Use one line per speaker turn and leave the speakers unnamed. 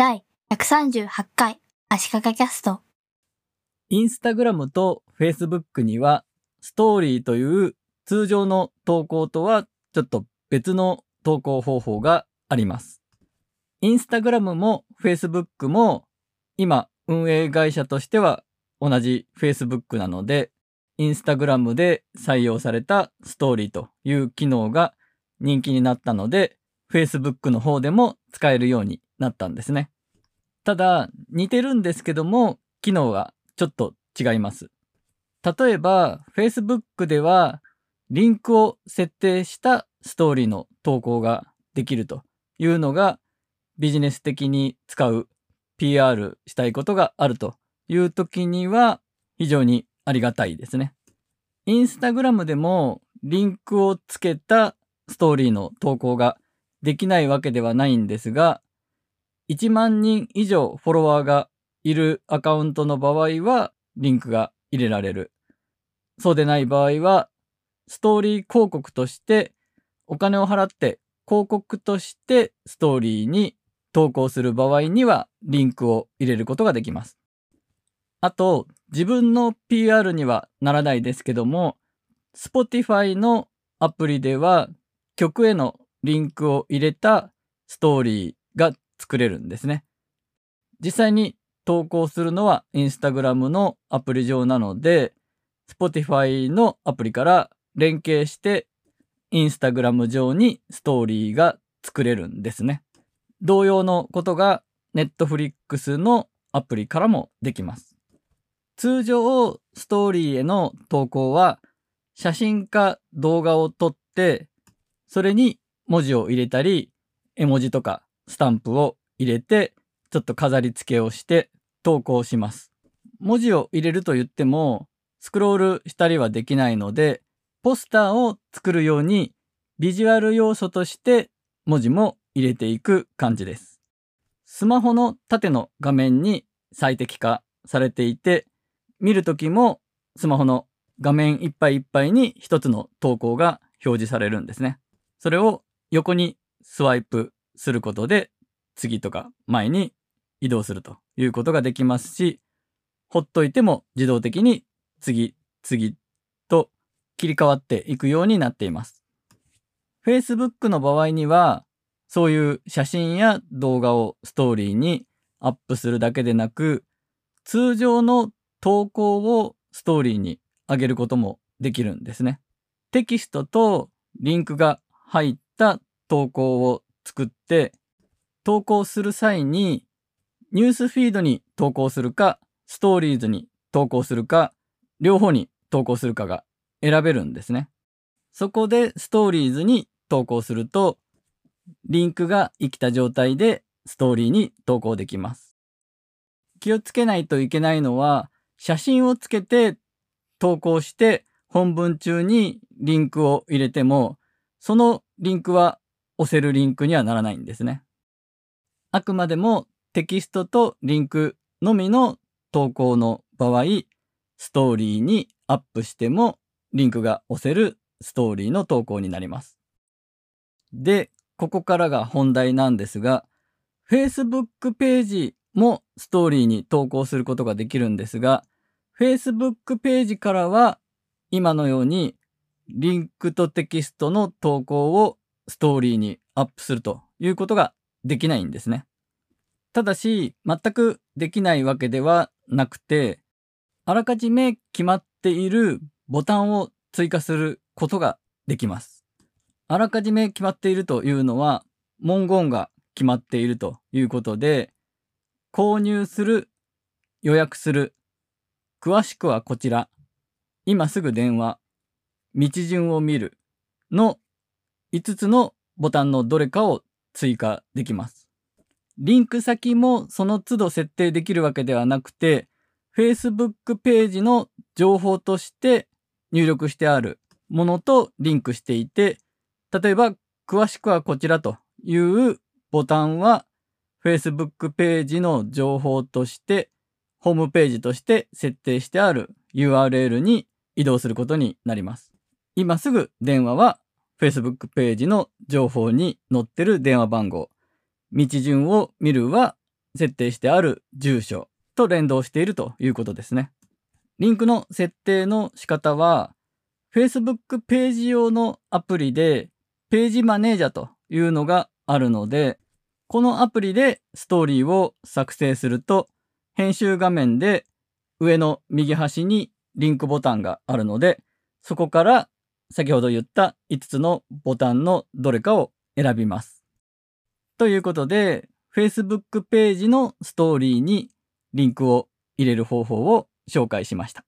第138回足利キャスト。
インスタグラムとフェイスブックには、ストーリーという通常の投稿とはちょっと別の投稿方法があります。インスタグラムもフェイスブックも今運営会社としては同じフェイスブックなので、インスタグラムで採用されたストーリーという機能が人気になったので、Facebook の方でも使えるようになったんですね。ただ、似てるんですけども、機能がちょっと違います。例えば、Facebook では、リンクを設定したストーリーの投稿ができるというのが、ビジネス的に使う PR したいことがあるという時には、非常にありがたいですね。インスタグラムでもリンクをつけたストーリーの投稿ができないわけではないんですが、1万人以上フォロワーがいるアカウントの場合はリンクが入れられる。そうでない場合は、ストーリー広告としてお金を払って広告としてストーリーに投稿する場合にはリンクを入れることができます。あと、自分の PR にはならないですけども、Spotify のアプリでは曲へのリンクを入れたストーリー作れるんですね。実際に投稿するのは Instagram のアプリ上なので、Spotify のアプリから連携して Instagram 上にストーリーが作れるんですね。同様のことが Netflix のアプリからもできます。通常、ストーリーへの投稿は写真か動画を撮って、それに文字を入れたり、絵文字とかスタンプを入れて、ちょっと飾り付けをして投稿します。文字を入れると言っても、スクロールしたりはできないので、ポスターを作るようにビジュアル要素として文字も入れていく感じです。スマホの縦の画面に最適化されていて、見るときもスマホの画面いっぱいいっぱいに一つの投稿が表示されるんですね。それを横にスワイプすることで次とか前に移動するということができますし、ほっといても自動的に次、次と切り替わっていくようになっています。Facebook の場合には、そういう写真や動画をストーリーにアップするだけでなく、通常の投稿をストーリーに上げることもできるんですね。テキストとリンクが入った投稿を作って、投稿する際にニュースフィードに投稿するか、ストーリーズに投稿するか、両方に投稿するかが選べるんですね。そこでストーリーズに投稿すると、リンクが生きた状態でストーリーに投稿できます。気をつけないといけないのは、写真をつけて投稿して本文中にリンクを入れても、そのリンクは押せるリンクにはならないんですね。あくまでもテキストとリンクのみの投稿の場合、ストーリーにアップしてもリンクが押せるストーリーの投稿になります。で、ここからが本題なんですが、Facebook ページもストーリーに投稿することができるんですが、Facebook ページからは今のようにリンクとテキストの投稿をストーリーにアップするということができないんですね。ただし、全くできないわけではなくて、あらかじめ決まっているボタンを追加することができます。あらかじめ決まっているというのは、文言が決まっているということで、購入する、予約する、詳しくはこちら、今すぐ電話、道順を見るの5つのボタンのどれかを追加できます。リンク先もその都度設定できるわけではなくて、Facebook ページの情報として入力してあるものとリンクしていて、例えば、詳しくはこちらというボタンは Facebook ページの情報として、ホームページとして設定してある URL に移動することになります。今すぐ電話は Facebook ページの情報に載ってる電話番号。道順を見るは設定してある住所と連動しているということですね。リンクの設定の仕方は、Facebook ページ用のアプリでページマネージャーというのがあるので、このアプリでストーリーを作成すると、編集画面で上の右端にリンクボタンがあるので、そこから先ほど言った5つのボタンのどれかを選びます。ということで、Facebook ページのストーリーにリンクを入れる方法を紹介しました。